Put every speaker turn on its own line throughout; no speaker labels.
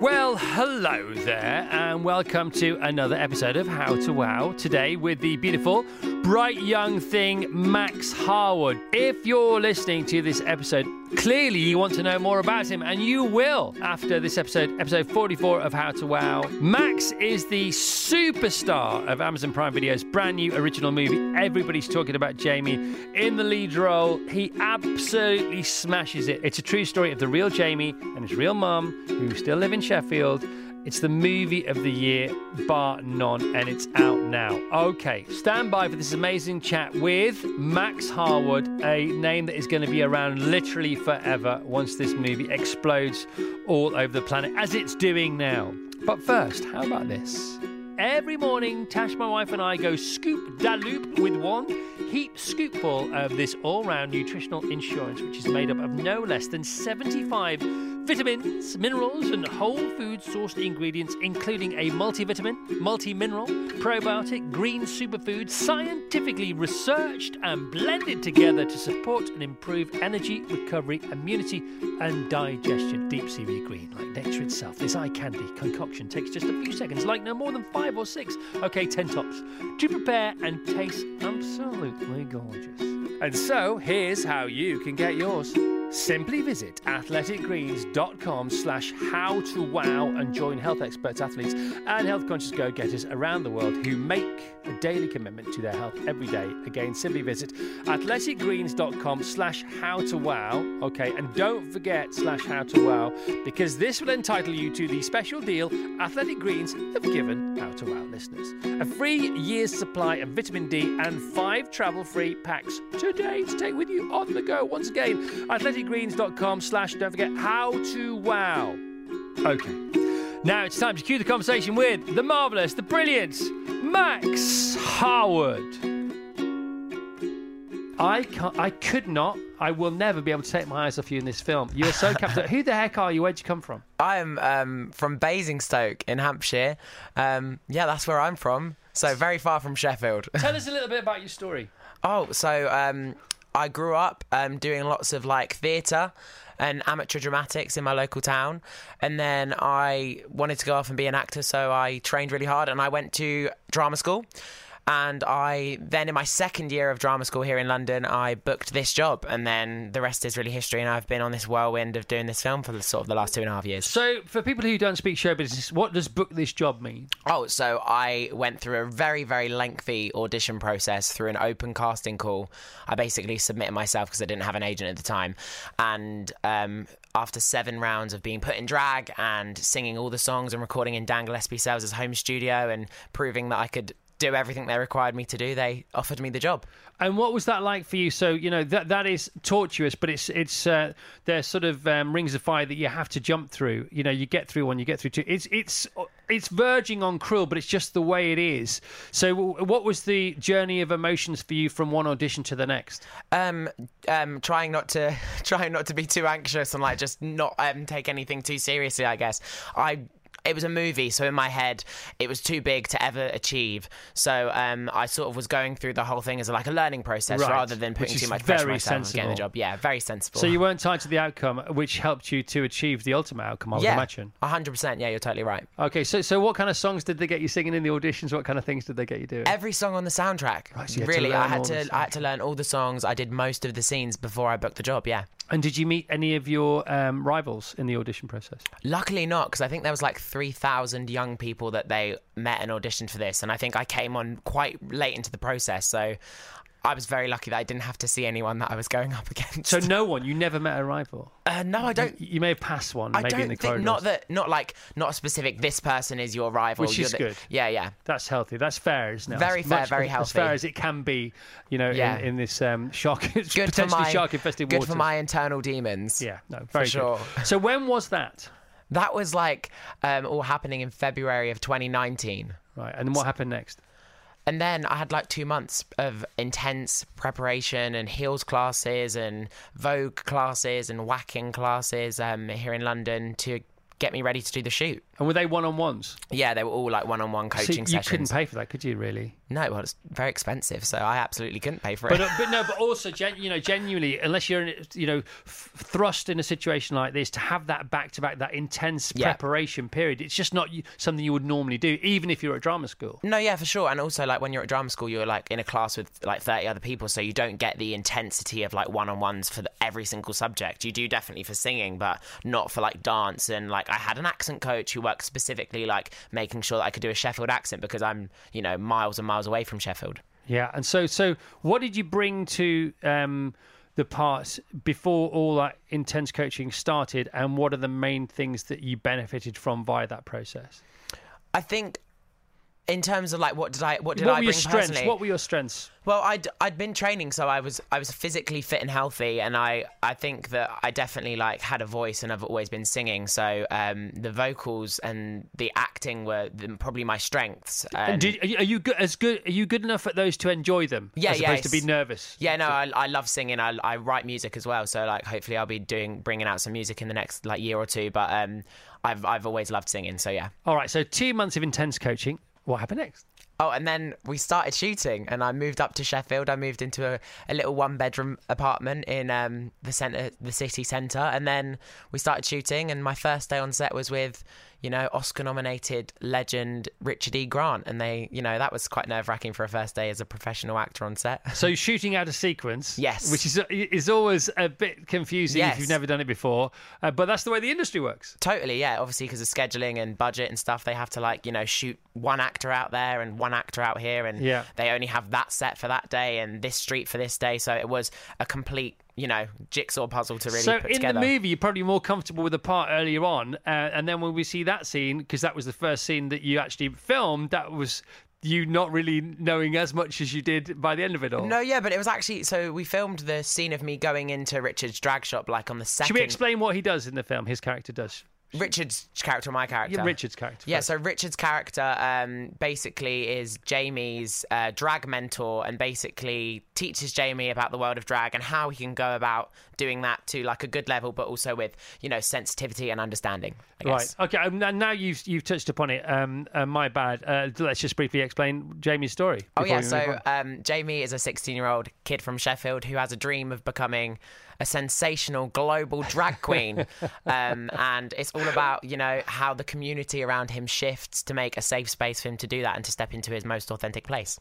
Well, hello there, and welcome to another episode of How to Wow. Today with the beautiful, bright young thing, Max Harwood. If you're listening to this episode, clearly you want to know more about him, and you will after this episode, episode 44 of How to Wow. Max is the superstar of Amazon Prime Video's brand new original movie. Everybody's talking about Jamie in the lead role. He absolutely smashes it. It's a true story of the real Jamie and his real mum, who still live in Sheffield. It's the movie of the year, bar none, and it's out now. Okay, stand by for this amazing chat with Max Harwood, a name that is going to be around literally forever once this movie explodes all over the planet, as it's doing now. But first, how about this? Every morning, Tash, my wife, and I go scoop da loop with one heap scoopful of this all round nutritional insurance, which is made up of no less than 75 vitamins, minerals, and whole food sourced ingredients, including a multivitamin, multi mineral, probiotic, green superfood, scientifically researched and blended together to support and improve energy, recovery, immunity, and digestion. Deep seaweed green, like nature itself. This eye candy concoction takes just a few seconds, like no more than five or six. Okay, 10 tops. To prepare and taste absolutely gorgeous. And so, here's how you can get yours. Simply visit athleticgreens.com slash how to wow and join health experts, athletes, and health conscious go getters around the world who make a daily commitment to their health every day. Again, simply visit athleticgreens.com slash how to wow. Okay, and don't forget slash how to wow because this will entitle you to the special deal Athletic Greens have given How to Wow listeners. A free year's supply of vitamin D and five travel free packs today to take with you on the go. Once again, athleticgreens.com slash don't forget how to wow. Okay. Now it's time to cue the conversation with the marvellous, the brilliant Max Harwood. I can't, I could not, I will never be able to take my eyes off you in this film. You are so captivating. Who the heck are you? Where'd you come from?
I'm um, from Basingstoke in Hampshire. Um, yeah, that's where I'm from. So very far from Sheffield.
Tell us a little bit about your story.
oh, so um, I grew up um, doing lots of like theatre and amateur dramatics in my local town, and then I wanted to go off and be an actor, so I trained really hard and I went to drama school. And I then in my second year of drama school here in London, I booked this job, and then the rest is really history. And I've been on this whirlwind of doing this film for the, sort of the last two and a half years.
So, for people who don't speak show business, what does book this job mean?
Oh, so I went through a very, very lengthy audition process through an open casting call. I basically submitted myself because I didn't have an agent at the time. And um, after seven rounds of being put in drag and singing all the songs and recording in Dan Gillespie Sells' home studio and proving that I could do everything they required me to do, they offered me the job.
And what was that like for you? So you know that that is tortuous, but it's it's uh, there's sort of um, rings of fire that you have to jump through. You know, you get through one, you get through two. It's it's it's verging on cruel, but it's just the way it is. So, w- what was the journey of emotions for you from one audition to the next?
Um, um, trying not to trying not to be too anxious and like just not um, take anything too seriously. I guess I it was a movie, so in my head, it was too big to ever achieve. So um, I sort of was going through the whole thing as like a learning process
Right,
rather than putting too much pressure on myself and getting the job. Yeah, very sensible.
So you weren't tied to the outcome, which helped you to achieve the ultimate outcome. I would
yeah,
imagine.
hundred percent. Yeah, you're totally right.
Okay, so so what kind of songs did they get you singing in the auditions? What kind of things did they get you doing?
Every song on the soundtrack.
Right, so
really, I had to I had to learn all the songs. I did most of the scenes before I booked the job. Yeah.
And did you meet any of your um, rivals in the audition process?
Luckily not, because I think there was like three thousand young people that they met and auditioned for this, and I think I came on quite late into the process, so I was very lucky that I didn't have to see anyone that I was going up against.
So no one, you never met a rival.
uh, no, I don't.
You may have passed one,
I
maybe
don't
in the
think
corridors.
not that not like not a specific. This person is your rival,
Which
you're
is
the-
good.
Yeah, yeah.
That's healthy. That's fair, isn't it?
Very
As
fair,
much-
very healthy.
As fair as it can be, you know,
Yeah.
in, in this um, shark,
Good
potentially
my
shark-infested
good
waters.
for my internal demons.
yeah, no, very good.
sure.
So when was that?
That was like um, all happening in February of 2019.
Right, and then what happened next?
And then I had like two months of intense preparation and heels classes and Vogue classes and waacking classes um, here in London to get me ready to do the shoot.
And were they one on ones?
Yeah, they were all like one-on-one
So
coaching
you
sessions.
couldn't pay for that, could you? Really?
No, well, it's very expensive, so I absolutely couldn't pay for it.
But, uh, but no, but also, gen, you know, genuinely, unless you're, in, you know, f- thrust in a situation like this, to have that back to back, that intense
Yeah.
preparation period, it's just not something you would normally do, even if you're at drama school.
No, yeah, for sure. And also, like when you're at drama school, you're like in a class with like 30 other people, so you don't get the intensity of like one on ones for the, every single subject. You do definitely for singing, but not for like dance. And like I had an accent coach who worked specifically like making sure that I could do a Sheffield accent because I'm, you know, miles and miles away from Sheffield.
Yeah, and so, so what did you bring to um, the parts before all that intense coaching started, and what are the main things that you benefited from via that process?
I think. In terms of like what did I what did
what
I bring
strengths?
personally?
What were your strengths?
Well, I'd I'd been training, so I was I was physically fit and healthy, and I I think that I definitely like had a voice, and I've always been singing. So um, the vocals and the acting were the, probably my strengths.
And
And
did, are you- are you good, as good? Are you good enough at those to enjoy them?
Yeah,
as
yeah,
opposed to be nervous.
yeah, no, I, I love singing. I, I write music as well, so like hopefully I'll be doing bringing out some music in the next like year or two. But um, I've I've always loved singing, so yeah.
All right. So two months of intense coaching. What happened next?
Oh, and then we started shooting, and I moved up to Sheffield. I moved into a, a little one bedroom apartment in um, the center, the city centre, and then we started shooting. And my first day on set was with, you know, Oscar nominated legend Richard E. Grant, and they, you know, that was quite nerve wracking for a first day as a professional actor on set.
So shooting out a sequence,
Yes.
which is is always a bit confusing if you've never done it before. Uh, but that's the way the industry works.
Totally, yeah. Obviously, because of scheduling and budget and stuff, they have to like you know shoot one actor out there and one actor out here, and
Yeah.
they only have that set for that day and this street for this day. So it was a complete you know jigsaw puzzle to really
so in
together.
the movie, you're probably more comfortable with the part earlier on, uh, and then when we see that scene, because that was the first scene that you actually filmed, that was you not really knowing as much as you did by the end of it all.
no, yeah, but it was actually so we filmed the scene of me going into Richard's drag shop like on the second.
Should we explain what he does in the film? His character does.
Richard's character, my character.
Yeah, Richard's character.
Yeah, so Richard's character um, basically is Jamie's uh, drag mentor and basically teaches Jamie about the world of drag and how he can go about doing that to like a good level, but also with you know sensitivity and understanding. I
Right. Okay. Um, now- you've you've touched upon it. Um, uh, my bad. Uh, let's just briefly explain Jamie's story.
Oh yeah, so um, Jamie is a 16-year-old kid from Sheffield who has a dream of becoming a sensational global drag queen, um, and it's all about you know how the community around him shifts to make a safe space for him to do that and to step into his most authentic place.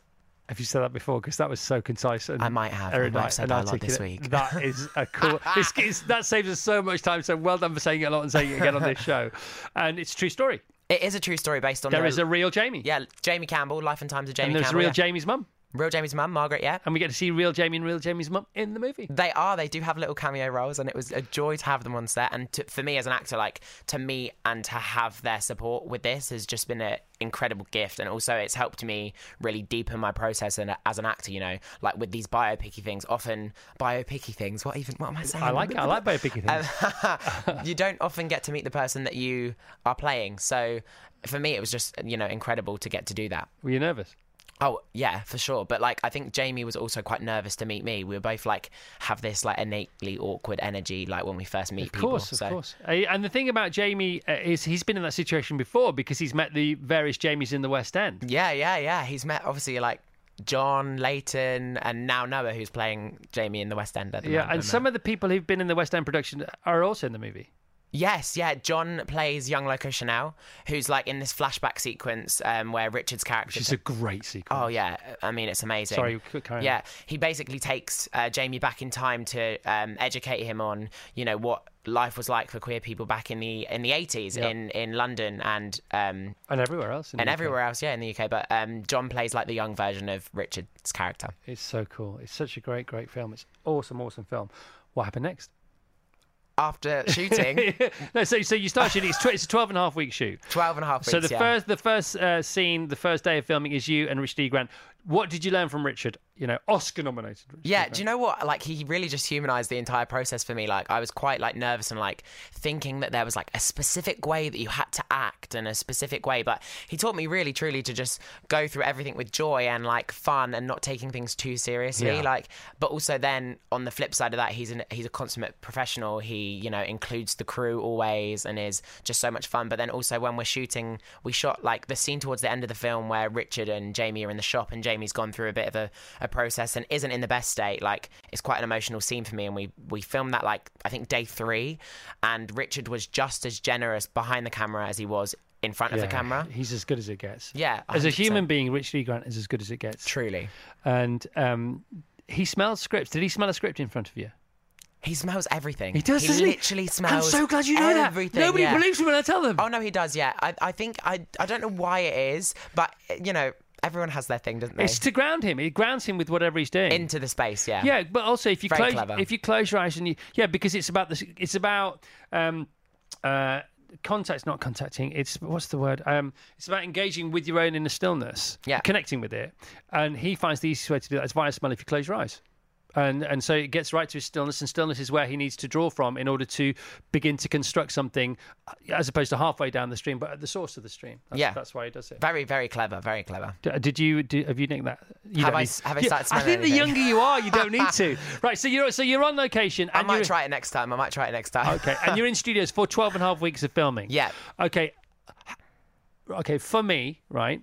Have you said that before? Because that was so concise. And
I might have. I might have said that a lot this week.
That is a cool. it's, it's, that saves us so much time. So well done for saying it a lot and saying it again on this show. And it's a true story.
It is a true story based on
There
the,
is a real Jamie.
yeah Jamie Campbell, Life and Times of Jamie
and there's
Campbell.
real
yeah.
Jamie's mum.
Real Jamie's mum, Margaret. Yeah,
And we get to see real Jamie and real Jamie's mum in the movie.
they are. They do have little cameo roles, and it was a joy to have them on set. And to, for me as an actor, like to meet and to have their support with this has just been an incredible gift. And also, it's helped me really deepen my process and as an actor. You know, like with these biopicky things, often biopicky things. What even? What am I saying?
I like it. I like biopicky things.
Um, you don't often get to meet the person that you are playing. So for me, it was just you know incredible to get to do that.
Were you nervous?
Oh yeah, for sure. But like, I think Jamie was also quite nervous to meet me. We were both like have this like innately awkward energy, like when we first meet people.
Of
people.
course,
so.
of course. Uh, And the thing about Jamie uh, is he's been in that situation before because he's met the various Jamies in the West End.
Yeah, yeah, yeah. He's met obviously like John Layton and now Noah, who's playing Jamie in the West End. At the
Yeah,
moment.
and some of the people who've been in the West End production are also in the movie.
Yes, yeah. John plays young Loco Chanel, who's like in this flashback sequence um, where Richard's character.
Is a great sequence.
Oh yeah, I mean it's amazing.
Sorry, c- carry on.
Yeah, he basically takes uh, Jamie back in time to um, educate him on you know what life was like for queer people back in the in the eighties
Yeah.
in in London and um,
and everywhere else. in
and
UK.
everywhere else, yeah, in the UK. But um, John plays like the young version of Richard's character.
It's so cool. It's such a great, great film. It's awesome, awesome film. What happened next?
After shooting
no, so so you start shooting. It's, tw- it's a 12 and a half week shoot.
12 and a half weeks,
So the
yeah.
first the first uh, scene, the first day of filming is you and Richard E. Grant. what did you learn from Richard? You know, Oscar nominated.
Yeah, do you know what? Like he really just humanized the entire process for me. Like I was quite like nervous and like thinking that there was like a specific way that you had to act in a specific way, but he taught me really truly to just go through everything with joy and like fun and not taking things too seriously.
Yeah.
Like but also then on the flip side of that, he's an he's a consummate professional. He, you know, includes the crew always and is just so much fun. But then also when we're shooting, we shot like the scene towards the end of the film where Richard and Jamie are in the shop and Jamie's gone through a bit of a, a process and isn't in the best state. Like it's quite an emotional scene for me, and we we filmed that like I think day three, and Richard was just as generous behind the camera as he was in front of the camera.
He's as good as it gets.
Yeah,
As a human being, Richard E. Grant is as good as it gets.
truly.
And um, he smells scripts. Did he smell a script in front of you?
He smells everything.
He does,
He
doesn't he?
literally smells.
I'm so glad you know
everything.
that. Nobody
yeah.
believes me when I tell them.
Oh no, he does. Yeah, I I think I I don't know why it is, but you know everyone has their thing, doesn't they?
It's to ground him. It grounds him with whatever he's doing.
Into the space. Yeah.
yeah, but also if you
Very
close
clever.
if you close your eyes and you yeah, because it's about this. It's about um, uh, contact, not contacting. It's what's the word? Um, it's about engaging with your own inner stillness.
Yeah.
connecting with it. And he finds the easiest way to do that is via smell. If you close your eyes. And, and so it gets right to his stillness, and stillness is where he needs to draw from in order to begin to construct something, uh, as opposed to halfway down the stream, but at the source of the stream. That's,
Yeah.
that's why he does it.
Very very clever. Very clever.
D- Did you do, have you nicked that? You
Have I
need-
have I started
I think the younger you are, you don't need to. right, so you're so you're on location.
I might try it next time. I might try it next time.
Okay, and you're in studios for 12 and a half weeks of filming.
Yeah.
Okay. Okay, for me, right,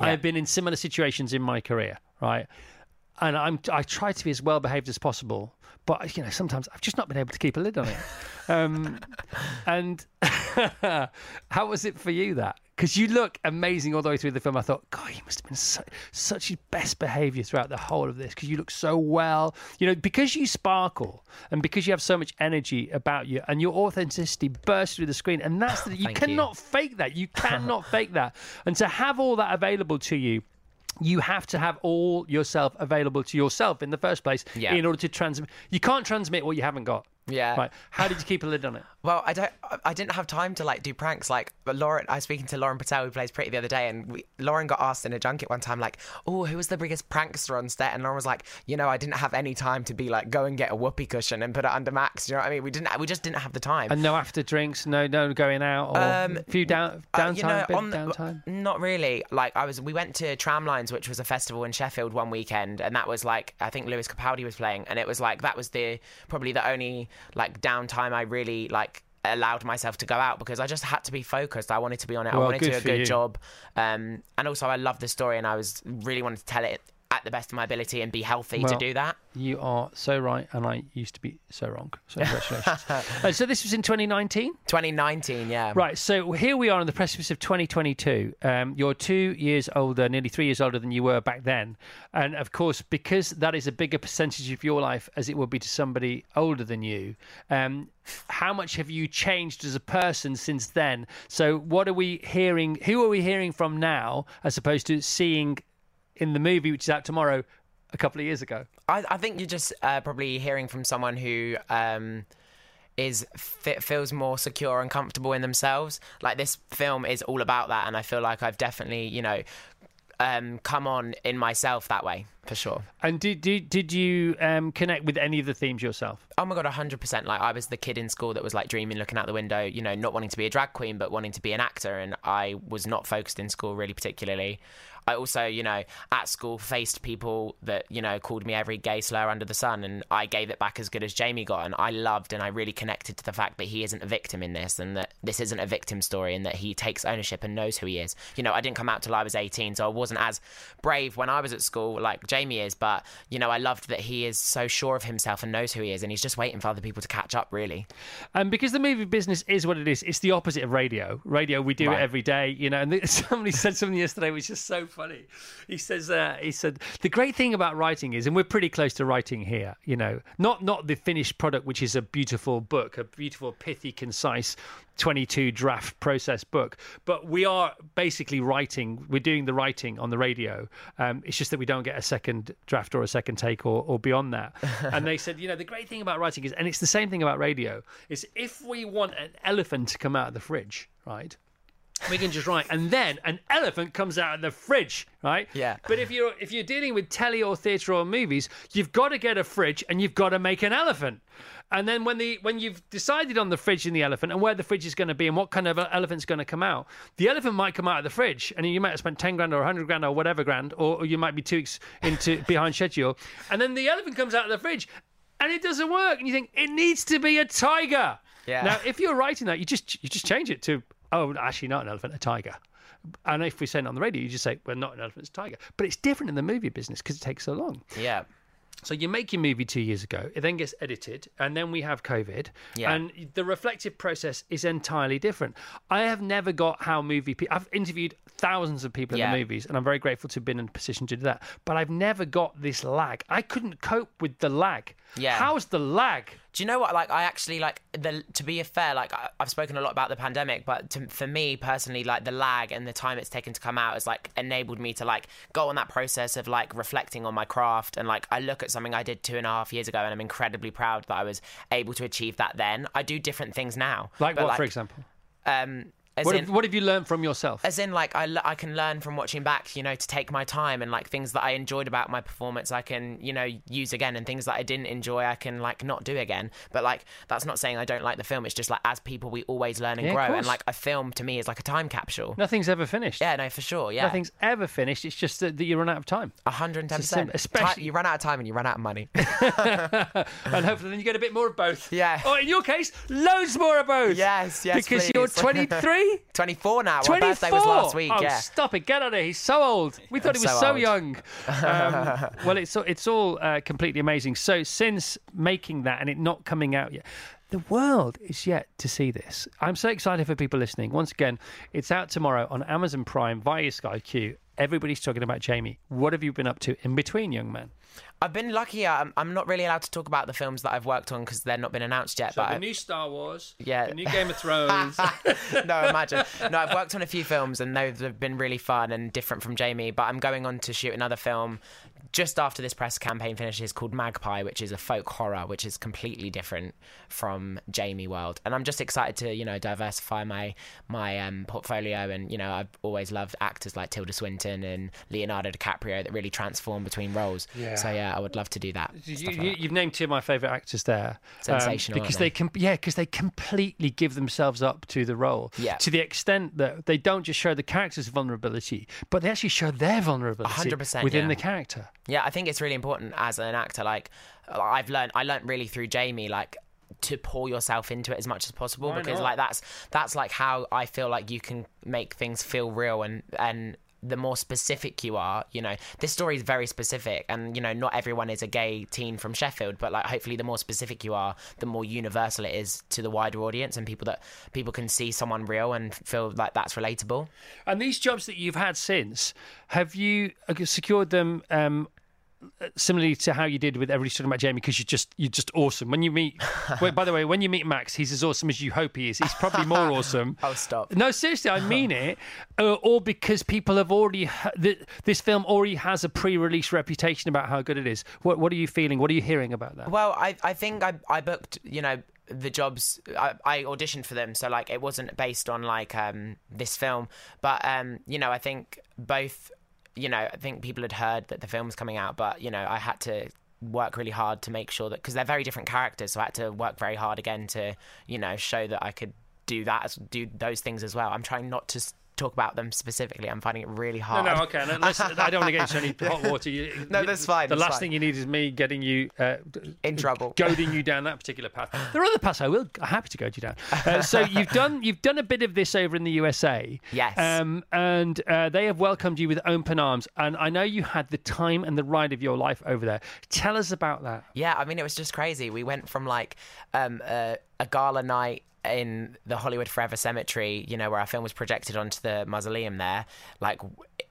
I have been in similar situations in my career, right? And I'm I try to be as well behaved as possible, but you know, sometimes I've just not been able to keep a lid on it. Um, and how was it for you that? Because you look amazing all the way through the film. I thought, God, you must have been so, such your best behaviour throughout the whole of this because you look so well. You know, because you sparkle and because you have so much energy about you and your authenticity bursts through the screen. And that's the, you
Thank you.
cannot fake that. You cannot fake that. And to have all that available to you you have to have all yourself available to yourself in the first place
Yeah.
in order to transmit. You can't transmit what you haven't got.
Yeah.
Right. How did you keep a lid on it?
Well, I don't. I didn't have time to like do pranks. Like but Lauren, I was speaking to Lauren Patel, who plays Pritti the other day, and we, Lauren got asked in a junket one time, like, "Oh, who was the biggest prankster on set?" And Lauren was like, "You know, I didn't have any time to be like, go and get a whoopee cushion and put it under Max. You know what I mean? We didn't. We just didn't have the time."
And no after drinks, no no going out, or
Um,
a few down
Uh,
downtime,
you know,
bit
on the,
downtime.
Not really. Like I was, we went to Tramlines, which was a festival in Sheffield one weekend, and that was like I think Lewis Capaldi was playing, and it was like that was the probably the only like downtime I really like allowed myself to go out because I just had to be focused. I wanted to be on it. I wanted to do a good
you.
job, um, and also I love the story, and I was really wanted to tell it at the best of my ability and be healthy to do that.
You are so right, and I used to be so wrong. So congratulations. Uh, so this was in 2019.
2019, yeah.
Right, so here we are on the precipice of 2022. Um, you're two years older, nearly three years older than you were back then. And of course, because that is a bigger percentage of your life as it would be to somebody older than you, um, how much have you changed as a person since then? So, what are we hearing? Who are we hearing from now as opposed to seeing in the movie, which is out tomorrow, a couple of years ago?
I, I think you're just uh, probably hearing from someone who um, is fe- feels more secure and comfortable in themselves. Like this film is all about that, and I feel like I've definitely, you know, um, come on in myself that way for sure.
And did, did, did you um, connect with any of the themes yourself?
Oh my god, hundred percent. Like I was the kid in school that was like dreaming, looking out the window, you know, not wanting to be a drag queen, but wanting to be an actor. And I was not focused in school really particularly. I also, you know, at school faced people that you know called me every gay slur under the sun, and I gave it back as good as Jamie got. And I loved and I really connected to the fact that he isn't a victim in this, and that this isn't a victim story, and that he takes ownership and knows who he is. You know, I didn't come out till I was eighteen, so I wasn't as brave when I was at school like Jamie is. But you know, I loved that he is so sure of himself and knows who he is, and he's just waiting for other people to catch up. Really,
And because the movie business is what it is, it's the opposite of radio. Radio, we do
Right.
it every day, you know. And somebody said something yesterday which is so funny. He says, uh, he said, the great thing about writing is, and we're pretty close to writing here, you know, not not the finished product, which is a beautiful book, a beautiful, pithy, concise. 22 draft process book but we are basically writing we're doing the writing on the radio um, it's just that we don't get a second draft or a second take or, or beyond that and they said you know the great thing about writing is and it's the same thing about radio is if we want an elephant to come out of the fridge right we can just write, and then an elephant comes out of the fridge, right?
Yeah.
But if you're if you're dealing with telly or theatre or movies, you've got to get a fridge and you've got to make an elephant. And then when the when you've decided on the fridge and the elephant and where the fridge is going to be and what kind of elephant's going to come out, the elephant might come out of the fridge, and you might have spent ten grand or hundred grand or whatever grand, or, or you might be two weeks into behind schedule, and then the elephant comes out of the fridge, and it doesn't work, and you think it needs to be a tiger.
Yeah.
Now, if you're writing that, you just you just change it to oh, actually not an elephant, a tiger. And if we say it on the radio, you just say, well, not an elephant, it's a tiger. But it's different in the movie business because it takes so long.
Yeah.
So you make your movie two years ago, it then gets edited, and then we have COVID,
Yeah.
and the reflective process is entirely different. I have never got how movie people. I've interviewed thousands of people in the movies, and I'm very grateful to have been in a position to do that. But I've never got this lag. I couldn't cope with the lag.
Yeah.
How's the lag?
Do you know what? Like, I actually like the. To be fair, like I, I've spoken a lot about the pandemic, but to, for me personally, like the lag and the time it's taken to come out has like enabled me to like go on that process of like reflecting on my craft and like I look at something I did two and a half years ago and I'm incredibly proud that I was able to achieve that. Then I do different things now.
Like
But,
what, for example?
Um,
What
in,
have, what have you learned from yourself?
as in like I, I can learn from watching back you know to take my time and like things that i enjoyed about my performance i can you know use again and things that i didn't enjoy i can like not do again but like that's not saying i don't like the film it's just like as people we always learn and
Yeah,
grow and like a film to me is like a time capsule
Nothing's ever finished.
yeah no for sure yeah
Nothing's ever finished. It's just that, that you run out of time.
110%
sim- especially-
Ti- you run out of time and you run out of money
and hopefully then you get a bit more of both.
Yeah.
Or in your case, loads more of both.
Yes, yes,
Because you're
please.
23?
24 now my
24.
birthday was last week
Oh,
yeah
stop it! Get out of here. He's so old. We thought he was
so
so young. Um, well, it's it's all uh, completely amazing. So since making that and it not coming out yet. The world is yet to see this. I'm so excited for people listening. Once again, it's out tomorrow on Amazon Prime via Sky Q. Everybody's talking about Jamie. What have you been up to in between, young man?
I've been lucky I'm, I'm not really allowed to talk about the films that i've worked on because they're not been announced yet but I-
new Star Wars,
Yeah.
the new Game of Thrones.
no, imagine. No, I've worked on a few films and those have been really fun and different from Jamie. But I'm going on to shoot another film just after this press campaign finishes called Magpie, which is a folk horror, which is completely different from Jamie World. And I'm just excited to, you know, diversify my my um, portfolio. And you know, I've always loved actors like Tilda Swinton and Leonardo DiCaprio that really transform between roles.
Yeah.
So yeah, I would love to do that.
You,
stuff like
you,
that.
you've named two of my favourite actors there, um,
Sensational,
because they
they?
com- yeah, because they completely give themselves up to the role,
Yeah.
to the extent that they don't just show the character's vulnerability, but they actually show their vulnerability
100%,
within
yeah.
the character.
Yeah, I think it's really important as an actor. Like I've learned, I learned really through Jamie, like to pour yourself into it as much as possible
Why
because
not?
like that's that's like how I feel like you can make things feel real and and the more specific you are, you know, this story is very specific, and you know, not everyone is a gay teen from Sheffield, but like, hopefully, the more specific you are, the more universal it is to the wider audience, and people that people can see someone real and feel like that's relatable.
And these jobs that you've had since, have you uh, secured them? Um, Similarly to how you did with everybody's talking about Jamie, because you're just you're just awesome. When you meet, wait, by the way, when you meet Max, he's as awesome as you hope he is. He's probably more awesome.
Oh, stop.
No, seriously, I mean it. Uh, or because people have already th- this film already has a pre-release reputation about how good it is. What What are you feeling? What are you hearing about that?
Well, I I think I I booked you know the jobs I, I auditioned for them so like it wasn't based on like um this film but um you know I think both you know I think people had heard that the film was coming out but you know I had to work really hard to make sure that because they're very different characters so I had to work very hard again to you know show that I could do that do those things as well. I'm trying not to talk about them specifically I'm finding it really hard
no, okay. No, I don't want to get into any hot water. You,
No, that's fine,
The
that's
last
fine.
thing you need is me getting you uh,
in trouble
goading you down that particular path. There are other paths I will I'm happy to goad you down. Uh, so you've done you've done a bit of this over in the USA.
Yes.
Um, and uh, they have welcomed you with open arms. And I know you had the time and the ride of your life over there. Tell us about that.
Yeah, I mean, it was just crazy. We went from like um, a, a gala night in the Hollywood Forever Cemetery, you know, where our film was projected onto the mausoleum there, like,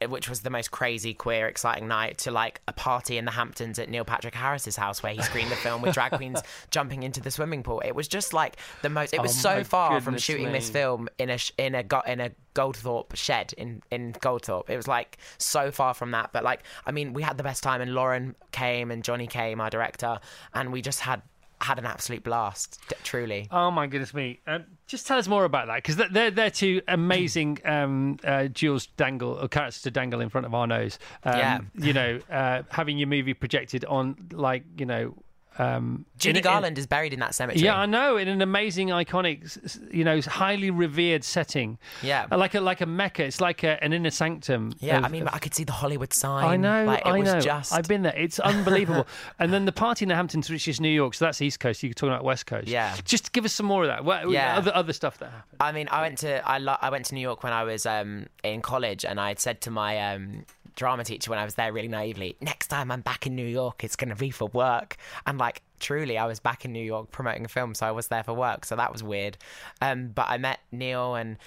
which was the most crazy, queer, exciting night, to like a party in the Hamptons at Neil Patrick Harris's house where he screened the film with drag queens jumping into the swimming pool. It was just like the most. It was
Oh
so far from shooting this film in a in a in a Goldthorpe shed in in Goldthorpe. It was like so far from that, but like I mean, we had the best time, and Lauren came and Johnny came, our director, and we just had had an absolute blast. t- truly.
Oh my goodness me! Um, just tell us more about that because they're they're two amazing um, uh, jewels dangle or characters to dangle in front of our nose. Um,
Yeah.
you know, uh, having your movie projected on like you know. Um,
Judy
in- in-
Garland is buried in that cemetery.
Yeah, I know. In an amazing, iconic, you know, highly revered setting.
Yeah.
Uh, like a like a mecca. It's like a, an inner sanctum.
Yeah,
of-
I mean,
of-
I could see the Hollywood sign.
I know,
Like, it
I
was
know.
Just,
I've been there. It's unbelievable. and then the party in the Hamptons, which is New York, so that's East Coast. You're talking about West Coast.
Yeah.
Just give us some more of that. What,
Yeah.
Other other stuff that happened.
I mean, I went to I, lo- I went to New York when I was um, in college, and I had said to my um, drama teacher when I was there, really naively, "Next time I'm back in New York, it's going to be for work." And like, truly, I was back in New York promoting a film, so I was there for work. So that was weird. Um, but I met Neil and.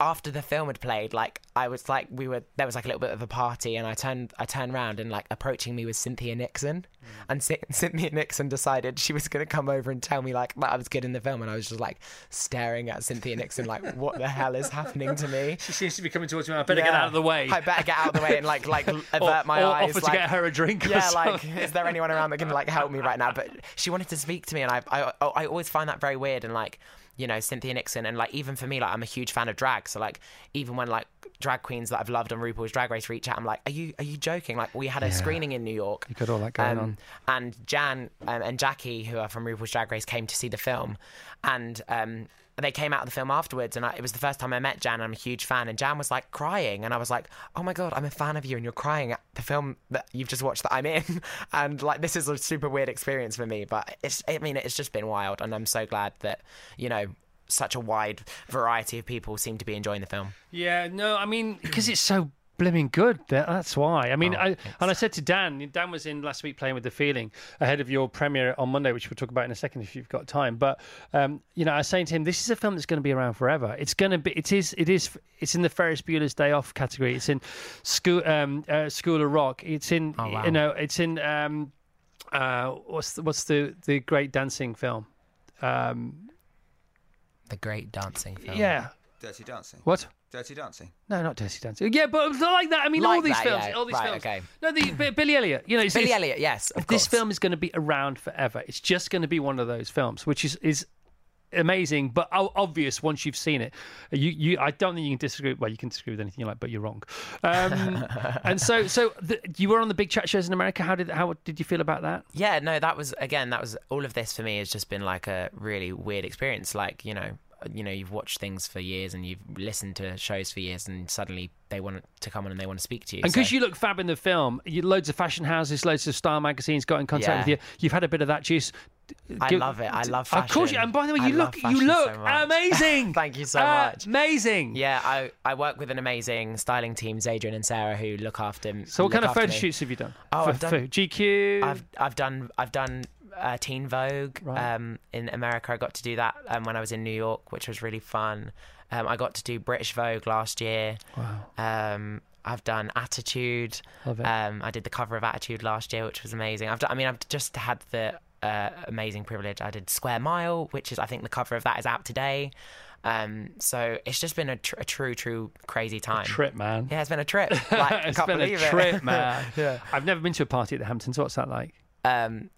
After the film had played, like I was like we were there was like a little bit of a party, and I turned I turned around and like approaching me was Cynthia Nixon, mm. and C- Cynthia Nixon decided she was going to come over and tell me like that I was good in the film, and I was just like staring at Cynthia Nixon like what the hell is happening to me?
She seems to be coming towards me. I better get out of the way.
I better get out of the way and like like avert
or,
my
or
eyes.
offer to get her a drink. or
yeah, like, is there anyone around that can like help me right now? But she wanted to speak to me, and I, I, I always find that very weird. And like, you know, Cynthia Nixon, and like even for me, like I'm a huge fan of drag. So like, even when like drag queens that I've loved on RuPaul's Drag Race reach out, I'm like, are you are you joking? Like we had a screening in New York.
You got all that going on.
And Jan um, and Jackie, who are from RuPaul's Drag Race, came to see the film, and um, they came out of the film afterwards. And I, it was the first time I met Jan. And I'm a huge fan, and Jan was like crying, and I was like, oh my god, I'm a fan of you, and you're crying at the film that you've just watched that I'm in, and like this is a super weird experience for me. But it's, I mean, it's just been wild, and I'm so glad that you know. Such a wide variety of people seem to be enjoying the film.
Yeah, no, I mean, because it's so blimming good. That's why. I mean,
Oh,
I, and I said to Dan, Dan was in last week playing with the feeling ahead of your premiere on Monday, which we'll talk about in a second if you've got time. But um, you know, I was saying to him, this is a film that's going to be around forever. It's going to be. It is. It is. It's in the Ferris Bueller's Day Off category. It's in School um, uh, School of Rock. It's in.
Oh, wow.
You know, it's in. Um, uh, what's the, what's the the great dancing film? Um,
The great dancing film.
yeah.
Dirty Dancing.
What?
Dirty Dancing.
No, not Dirty Dancing. Yeah, but like that. I mean,
Like
all these
that,
films.
yeah.
All these
Right,
films.
okay.
No, the B- Billy Elliot. You know, it's,
Billy
it's-
Elliot, yes. Of
This
course.
film is going to be around forever. It's just going to be one of those films, which is is amazing, but o- obvious once you've seen it. You, you, I don't think you can disagree. Well, you can disagree with anything you like, but you're wrong. Um, and so, so the, you were on the big chat shows in America. How did how did you feel about that?
Yeah, no, that was again, that was all of this for me has just been like a really weird experience. Like, you know, you know, you've watched things for years and you've listened to shows for years, and suddenly they want to come on and they want to speak to you.
And because
So-
you look fab in the film, you, loads of fashion houses, loads of style magazines got in contact
Yeah.
with you. You've had a bit of that juice.
I
Give-
love it. I love
Of course, you, and by the way, you look you look
so
amazing.
Thank you so much.
Amazing.
Yeah, I, I work with an amazing styling team, Zadrian and Sarah, who look after.
So what kind of photo
me.
shoots have you done?
Oh,
for,
I've done-
GQ.
I've I've done I've done uh, Teen Vogue
Right.
um, in America. I got to do that um, when I was in New York, which was really fun. Um, I got to do British Vogue last year.
Wow.
Um, I've done Attitude.
Love it.
Um, I did the cover of Attitude last year, which was amazing. I've done, I mean, I've just had the uh, amazing privilege. I did Square Mile, which is I think the cover of that is out today. Um, so it's just been a, tr- a true, true crazy time.
Trip, man.
Yeah, it's been a trip. Like,
it's been a
it.
trip, man.
Yeah.
I've never been to a party at the Hamptons. What's that like?
um,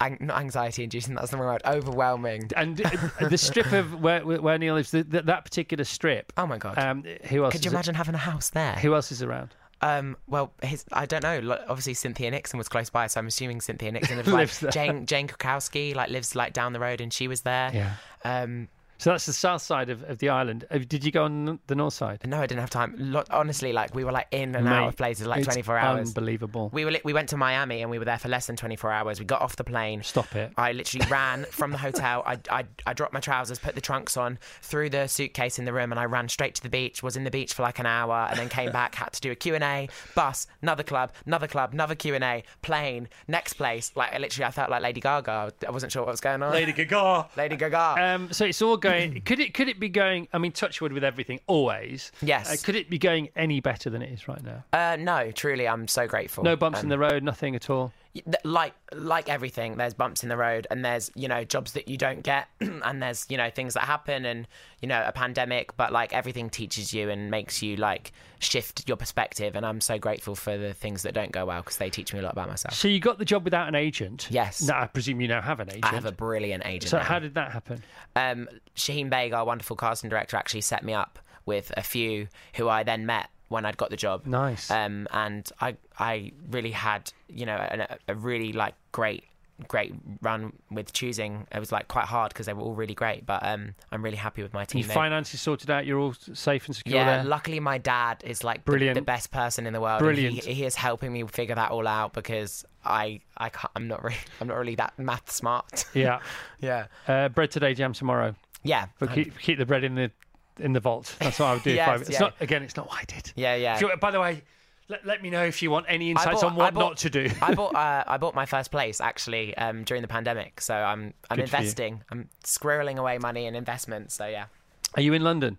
ang- not anxiety inducing. That's the wrong word. Overwhelming.
And the strip of where where Neil lives, the, the, that particular strip.
Oh my god.
Um, who else?
Could you imagine having a house there?
Who else is around?
Um, well, his, I don't know. Like, obviously, Cynthia Nixon was close by, so I'm assuming Cynthia Nixon lives,
Lives there.
Jane Jane Krakowski, like lives like down the road, and she was there.
Yeah.
Um,
So that's the south side of, of the island. Did you go on the north side?
no, I didn't have time. Lo- honestly, like we were like in and out of places like 24 hours.
Unbelievable.
We were li- we went to Miami and we were there for less than 24 hours. We got off the plane.
Stop it.
I literally ran from the hotel. I, I, I dropped my trousers, put the trunks on, threw the suitcase in the room, and I ran straight to the beach. Was in the beach for like an hour, and then came back. Had to do a Q and A, bus, another club, another club, another Q and A, plane, next place. Like I literally, I felt like Lady Gaga. I wasn't sure what was going on.
Lady Gaga.
Lady Gaga.
Um, so it's all going. could it could it be going? I mean, touchwood with everything always.
Yes.
Uh, could it be going any better than it is right now?
Uh, no, truly, I'm so grateful.
No bumps
Um,
in the road. Nothing at all.
Like like everything there's bumps in the road and there's you know jobs that you don't get and there's you know things that happen and you know a pandemic but like everything teaches you and makes you like shift your perspective and i'm so grateful for the things that don't go well because they teach me a lot about myself
So you got the job without an agent.
Yes.
No, I presume you now have an agent.
i have a brilliant agent
So
now.
how did that happen?
um, Shaheen Baig, our wonderful casting director, actually set me up with a few who I then met when I'd got the job.
Nice.
Um, and I I really had you know a, a really like great great run with choosing. It was like quite hard because they were all really great, but um, I'm really happy with my team.
Your finances sorted out. You're all safe and secure
yeah,
there.
luckily my dad is like the,
Brilliant.
the best person in the world.
Brilliant.
He, he is helping me figure that all out because I I can't, I'm not really I'm not really that math smart.
yeah.
yeah.
Uh, bread today, jam tomorrow.
Yeah.
But keep keep the bread in the in the vault. That's what I would do. if I, it's
yeah.
not again. It's not what I did.
Yeah, yeah.
You- by the way, let, let me know if you want any insights
bought-
on what
bought-
not to do.
I bought uh, I bought my first place actually um, during the pandemic, so I'm I'm
Good
investing. I'm squirreling away money in investments. So yeah,
Are you in London?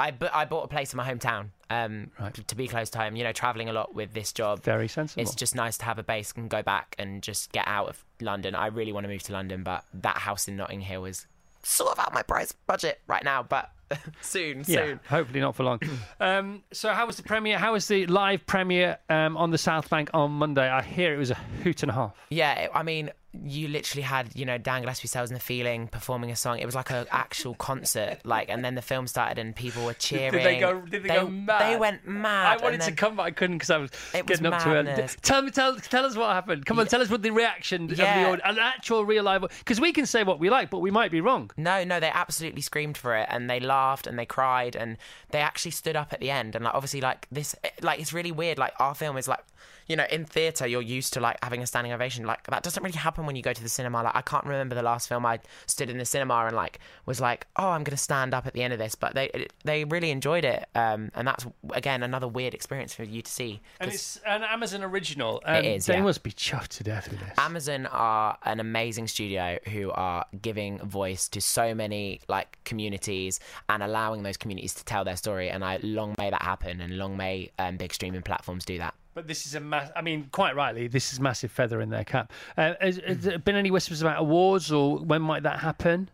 I bu- I bought a place in my hometown um,
Right.
to, to be close to home. You know, traveling a lot with this job.
Very sensible.
It's just nice to have a base and go back and just get out of London. I really want to move to London, but that house in Notting Hill is sort of out my price budget right now. But soon,
yeah,
soon.
hopefully not for long. um, so, how was the premiere? How was the live premiere um, on the South Bank on Monday? I hear it was a hoot and a half.
Yeah, I mean, you literally had you know Dan Gillespie, Sells and the Feeling performing a song. It was like an actual concert, like, and then the film started and people were cheering.
they go- did they go mad?
They went mad.
I wanted to come, but I couldn't because I was
It was
getting up to it. Tell me, tell, tell us what happened. Come on, tell us what the reaction of the
Yeah.
audience, an actual real live, because we can say what we like, but we might be wrong.
No, no, they absolutely screamed for it and they laughed and they cried and they actually stood up at the end and like obviously like this eh, like it's really weird like our film is like you know in theater you're used to like having a standing ovation like that doesn't really happen when you go to the cinema like I can't remember the last film I stood in the cinema and like was like oh I'm going to stand up at the end of this but they they really enjoyed it um and that's again another weird experience for you to see
And it's an Amazon original. Um,
It is,
They
yeah.
must be chuffed to death with this.
Amazon are an amazing studio who are giving voice to so many like communities and allowing those communities to tell their story. And I long may that happen, and long may um, big streaming platforms do that.
But this is a mass. I mean, quite rightly, this is massive feather in their cap. Uh, has, has there been any whispers about awards or when might that happen?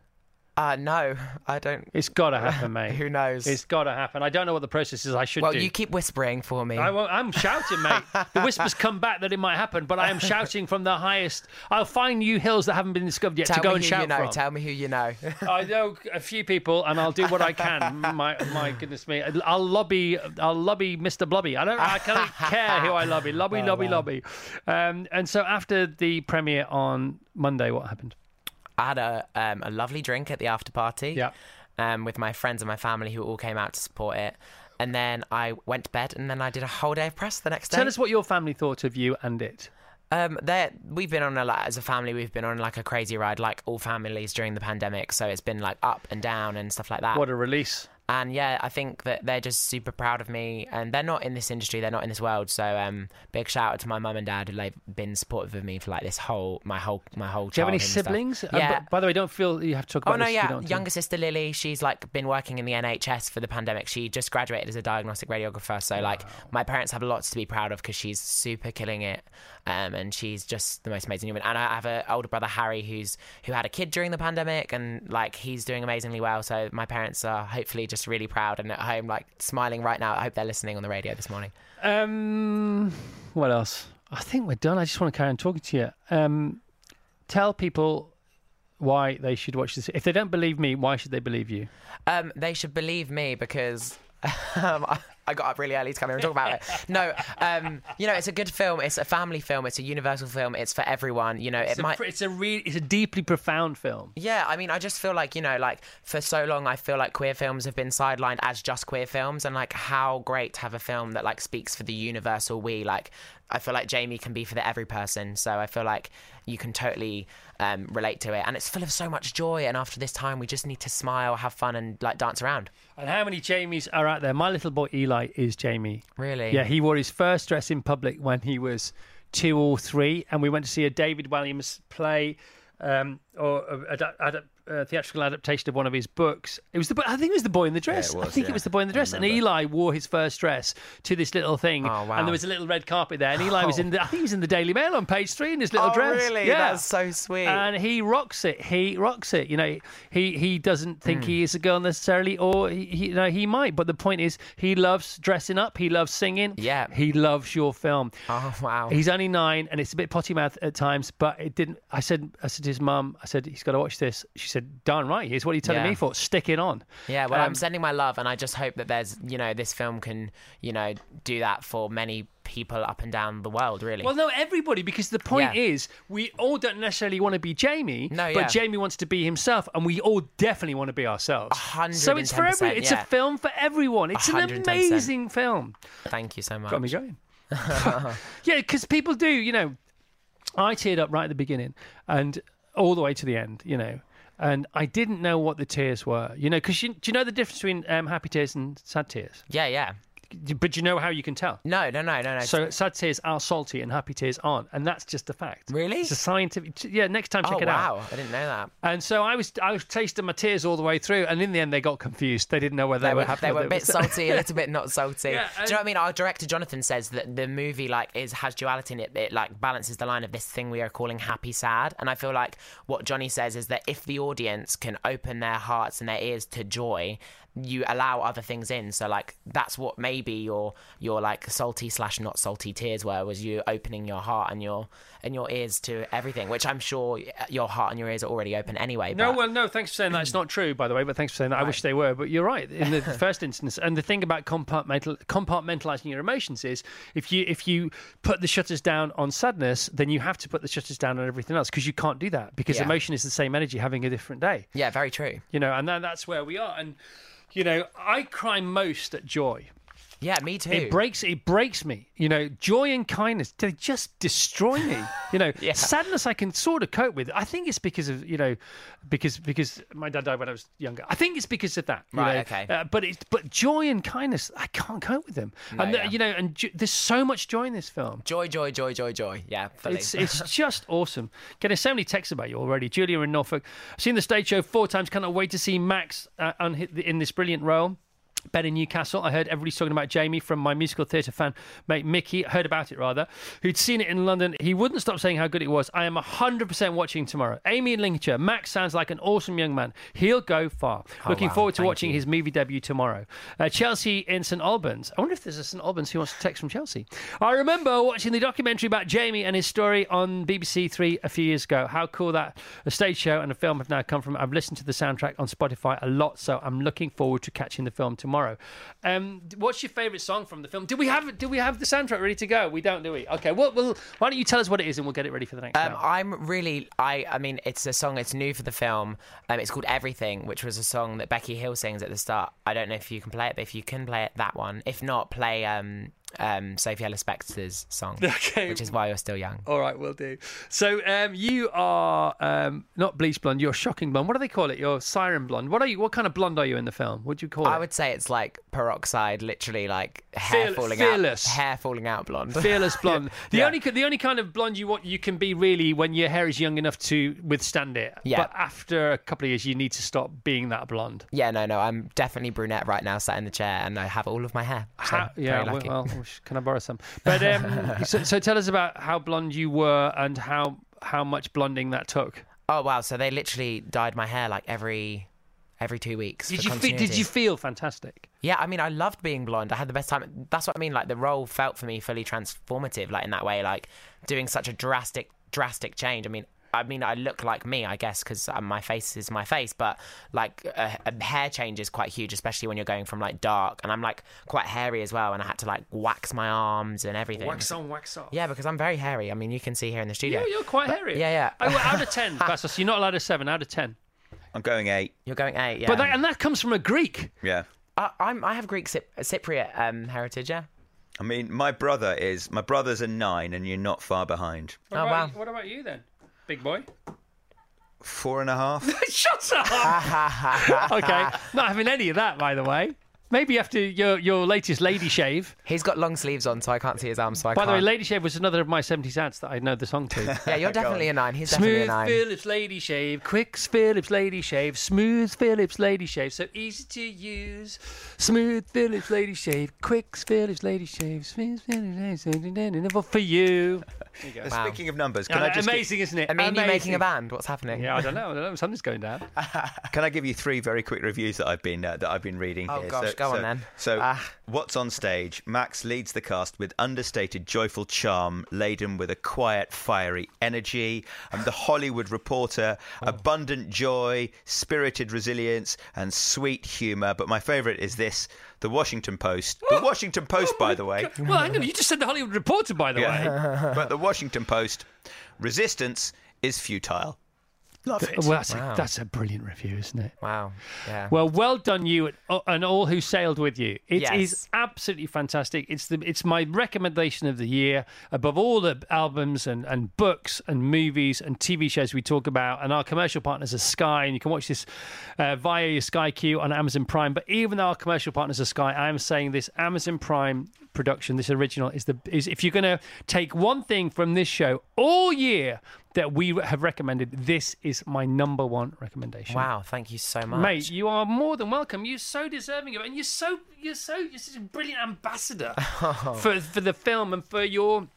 Uh no, I don't.
It's got to happen, mate.
Who knows?
It's got to happen. I don't know what the process is. I should
well,
do.
you keep whispering for me.
I I'm shouting, mate. The whispers come back that it might happen, but I am shouting from the highest. I'll find new hills that haven't been discovered yet
Tell
to go
me
and
who
shout
you know.
from.
Tell me who you know.
I know a few people, and I'll do what I can. My, my goodness me, I'll lobby. I'll lobby Mr. Blobby. I don't. I can't care who I lobby. Lobby,
Oh,
lobby, lobby. Um, and so after the premiere on Monday, what happened?
I had a um, a lovely drink at the after party.
Yeah.
Um, with my friends and my family who all came out to support it. And then I went to bed, and then I did a whole day of press the next day.
Tell us what your family thought of you and it.
Um, there we've been on a like, as a family, we've been on like a crazy ride, like all families during the pandemic. So it's been like up and down and stuff like that.
What a release!
And yeah, I think that they're just super proud of me, and they're not in this industry, they're not in this world. So um, big shout out to my mum and dad who they've been supportive of me for like this whole my whole my whole.
Do you have any siblings? Uh,
Yeah.
by the way, don't feel you have to talk about
Oh no,
this. if you
yeah,
don't want to.
younger sister Lily. She's like been working in the NHS for the pandemic. She just graduated as a diagnostic radiographer. So like, my parents have lots to be proud of because she's super killing it, um, and she's just the most amazing human. And I have an older brother Harry who's who had a kid during the pandemic, and like he's doing amazingly well. So my parents are hopefully just really proud and at home like smiling right now. I hope they're listening on the radio this morning.
Um, what else? I think we're done. I just want to carry on talking to you. Um, tell people why they should watch this. If they don't believe me, why should they believe you?
Um, they should believe me because um, I, I got up really early to come here and talk about it. No, um, you know, it's a good film. It's a family film. It's a universal film. It's for everyone. You know, it
It's,
might.
a, it's a re- it's a deeply profound film.
Yeah, I mean, I just feel like, you know, like for so long, I feel like queer films have been sidelined as just queer films, and like how great to have a film that like speaks for the universal we. Like, I feel like Jamie can be for the every person, so I feel like you can totally um, relate to it, and it's full of so much joy. And after this time, we just need to smile, have fun, and like dance around.
And how many Jamies are out there? My little boy Eli is Jamie.
Really?
Yeah, he wore his first dress in public when he was two or three, and we went to see a David Walliams play, um, or a, a, a, uh, theatrical adaptation of one of his books. It was the I think it was the boy in the dress. I
was,
think it was the boy in the dress, and. Eli wore his first dress to this little thing,
Oh, wow.
and there was a little red carpet there, and Eli was in the I think he was in the Daily Mail on page three in his little
oh,
dress.
really?
Yeah.
That's so sweet.
and he rocks it. He rocks it. You know, he he doesn't think
Hmm.
he is a girl necessarily, or he, he you know he might. But the point is, he loves dressing up. He loves singing.
Yeah.
he loves your film.
oh, wow.
He's only nine, and it's a bit potty mouth at times, but it didn't. I said, I said to his mum, I said he's got to watch this. She said, "Darn right, here's. What are telling
Yeah.
me for? Stick it on."
Yeah, well,
Um,
I'm sending my love, and I just hope that there's, you know, this film can, you know, do that for many people up and down the world, really.
Well, no, everybody, because the point
Yeah.
is, we all don't necessarily want to be Jamie,
No,
but. Jamie wants to be himself, and we all definitely want to be ourselves. So it's for every. It's
yeah.
a film for everyone. It's an
110%.
amazing film.
Thank you so much.
Got me going. yeah, because people do. You know, I teared up right at the beginning and all the way to the end. You know. And I didn't know what the tears were, you know, because you, do you know the difference between um, happy tears and sad tears?
Yeah, yeah.
But you know how you can tell?
No, no, no, no, no.
So sad tears are salty and happy tears aren't, and that's just a fact.
Really?
It's a scientific. Yeah, next time check
oh
it out.
wow, I didn't know that.
And so I was, I was tasting my tears all the way through, and in the end they got confused. They didn't know whether they,
They
were
were,
happy.
they were a bit salty, a little bit not salty.
Yeah,
Do you know what I mean? Our director Jonathan says that the movie like is has duality in it. It like balances the line of this thing we are calling happy sad, and I feel like what Johnny says is that if the audience can open their hearts and their ears to joy, you allow other things in. So like that's what maybe your your like salty slash not salty tears were was you opening your heart and your and your ears to everything, which I'm sure your heart and your ears are already open anyway.
No,
but-
well, no. Thanks for saying that. It's not true, by the way. But thanks for saying that. I wish they were. But you're right in the first instance. And the thing about compartmental, compartmentalizing your emotions is if you if you put the shutters down on sadness, then you have to put the shutters down on everything else because you can't do that because
Yeah.
emotion is the same energy having a different day.
yeah, very true.
You know, and then that's where we are. And you know, I cry most at joy.
Yeah, me too.
It breaks. It breaks me. You know, joy and kindness they just destroy me. You know,
Yeah.
sadness I can sort of cope with. I think it's because of you know, because because my dad died when I was younger. I think it's because of that.
Right,
know.
okay.
Uh, but it's but joy and kindness I can't cope with them. and
yeah.
you know, and jo- there's so much joy in this film.
Joy, joy, joy, joy, joy. Yeah, fully.
It's it's just awesome. Getting so many texts about you already. Julia in Norfolk. I've seen the stage show four times. Cannot wait to see Max uh, in this brilliant role. Ben in Newcastle. I heard everybody's talking about Jamie from my musical theatre fan mate Mickey. Heard about it rather. Who'd seen it in London. He wouldn't stop saying how good it was. I am 100% watching tomorrow. Amy in Lincolnshire. Max sounds like an awesome young man. He'll go far. Looking
Oh, wow.
forward to
Thank
watching
you.
his movie debut tomorrow. Uh, Chelsea in St Albans. I wonder if there's a St Albans who wants to text from Chelsea. I remember watching the documentary about Jamie and his story on BBC Three a few years ago. How cool that a stage show and a film have now come from. I've listened to the soundtrack on Spotify a lot, so I'm looking forward to catching the film tomorrow. Um, what's your favourite song from the film? Do we have do we have the soundtrack ready to go? We don't, do we? Okay. Well, well why don't you tell us what it is and we'll get it ready for the next
Um. I'm really, I, I mean, it's a song. It's new for the film. Um, it's called Everything, which was a song that Becky Hill sings at the start. I don't know if you can play it, but if you can play it, that one. If not, play um, um, Sophie Ellis Bextor's song,
Okay.
which is why you're still young.
All right, we'll do. So um, you are um, not bleach blonde. You're shocking blonde. What do they call it? You're siren blonde. What are you? What kind of blonde are you in the film? What do you call
I
it?
I would say it's like peroxide, literally like hair
Fear-
falling
fearless.
out, hair falling out blonde.
Fearless blonde. The
Yeah.
only the only kind of blonde you want you can be really when your hair is young enough to withstand it.
Yeah.
But after a couple of years, you need to stop being that blonde.
yeah, no, no, I'm definitely brunette right now, sat in the chair, and I have all of my hair. So
How- yeah. Well,
lucky.
can I borrow some? But um, so, so tell us about how blonde you were and how how much blonding that took.
Oh wow! So they literally dyed my hair like every every two weeks.
Did you fe- did you feel fantastic?
Yeah, I mean, I loved being blonde. I had the best time. That's what I mean. Like the role felt for me fully transformative. Like in that way, like doing such a drastic, drastic change. I mean, I mean, I look like me, I guess, because my face is my face. But like a, a hair change is quite huge, especially when you're going from like dark. And I'm like quite hairy as well, and I had to like wax my arms and everything.
Wax on, wax off.
Yeah, because I'm very hairy. I mean, you can see here in the studio.
Yeah, you're quite hairy.
yeah, yeah.
Oh, well, out of ten, Bastos, you're not allowed a seven. Out of ten.
I'm going eight.
You're going eight. Yeah.
But that, and that comes from a Greek.
Yeah.
I, I'm. I have Greek Cyp- Cypriot um, heritage. Yeah.
I mean, my brother is my brother's a nine, and you're not far behind.
What
Oh,
about,
wow.
What about you then, big boy?
Four and a half.
Shut up. okay, not having any of that, by the way. Maybe after your, your latest Lady Shave.
He's got long sleeves on, so I can't see his arms. So I
By
can't.
the way, Lady Shave was another of my 70s ads that I know the song to.
yeah, you're definitely a nine. He's definitely a
Smooth
nine.
Philips Lady Shave, quick Philips Lady Shave, smooth Philips Lady Shave, so easy to use. Smooth Philips Lady Shave, quick Philips Lady Shave, smooth Philips Lady Shave, never for you. There you go.
Wow.
Speaking of numbers, can
Uh,
I just
amazing, isn't it?
I mean, you
Amazing.
making a band? What's happening?
Yeah, I don't know. I don't know. Something's going down.
Can I give you three very quick reviews that I've been uh, that I've been reading
Oh,
here?
gosh,
so,
go on then.
So,
Ah.
what's on stage? Max leads the cast with understated, joyful charm, laden with a quiet, fiery energy. Um, the Hollywood reporter,
Oh.
abundant joy, spirited resilience, and sweet humour. But my favourite is this: the Washington Post. The oh, Washington Post, oh by the way.
Well, hang on. You just said the Hollywood Reporter, by the way.
Yeah. but the Washington Post, resistance is futile. Love it.
Well, that's,
Wow.
a, that's a brilliant review, isn't it?
Wow. Yeah.
Well, well done you and, uh, and all who sailed with you. It is
Yes.
absolutely fantastic. It's the it's my recommendation of the year above all the albums and, and books and movies and TV shows we talk about. And our commercial partners are Sky, and you can watch this uh, via your Sky Q on Amazon Prime. But even though our commercial partners are Sky, I am saying this Amazon Prime production, this original, is the is if you're going to take one thing from this show all year that we have recommended, this is my number one recommendation.
wow. Thank you so much.
Mate, you are more than welcome. You're so deserving of it, and you're so you're so you're such a brilliant ambassador oh. for for the film and for your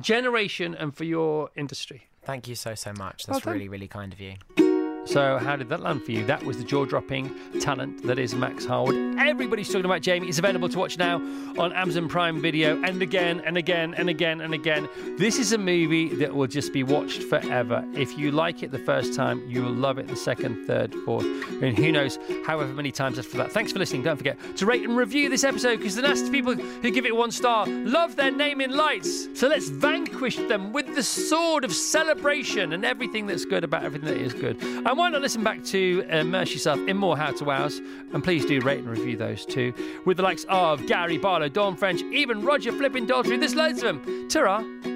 generation and for your industry.
Thank you so so much. That's
done.
really really kind of you.
So, how did that land for you? That was the jaw-dropping talent that is Max Harwood. Everybody's talking about Jamie. It's available to watch now on Amazon Prime Video, and again and again and again and again. This is a movie that will just be watched forever. If you like it the first time, you will love it the second, third, fourth, and who knows, however many times after that. Thanks for listening. Don't forget to rate and review this episode because the nasty people who give it one star love their name in lights. So let's vanquish them with the sword of celebration and everything that's good about everything that is good. Why not listen back to uh, Immerse Yourself in more How to Wows? And please do rate and review those too. With the likes of Gary Barlow, Dawn French, even Roger Flippin Daltrey. There's loads of them. Ta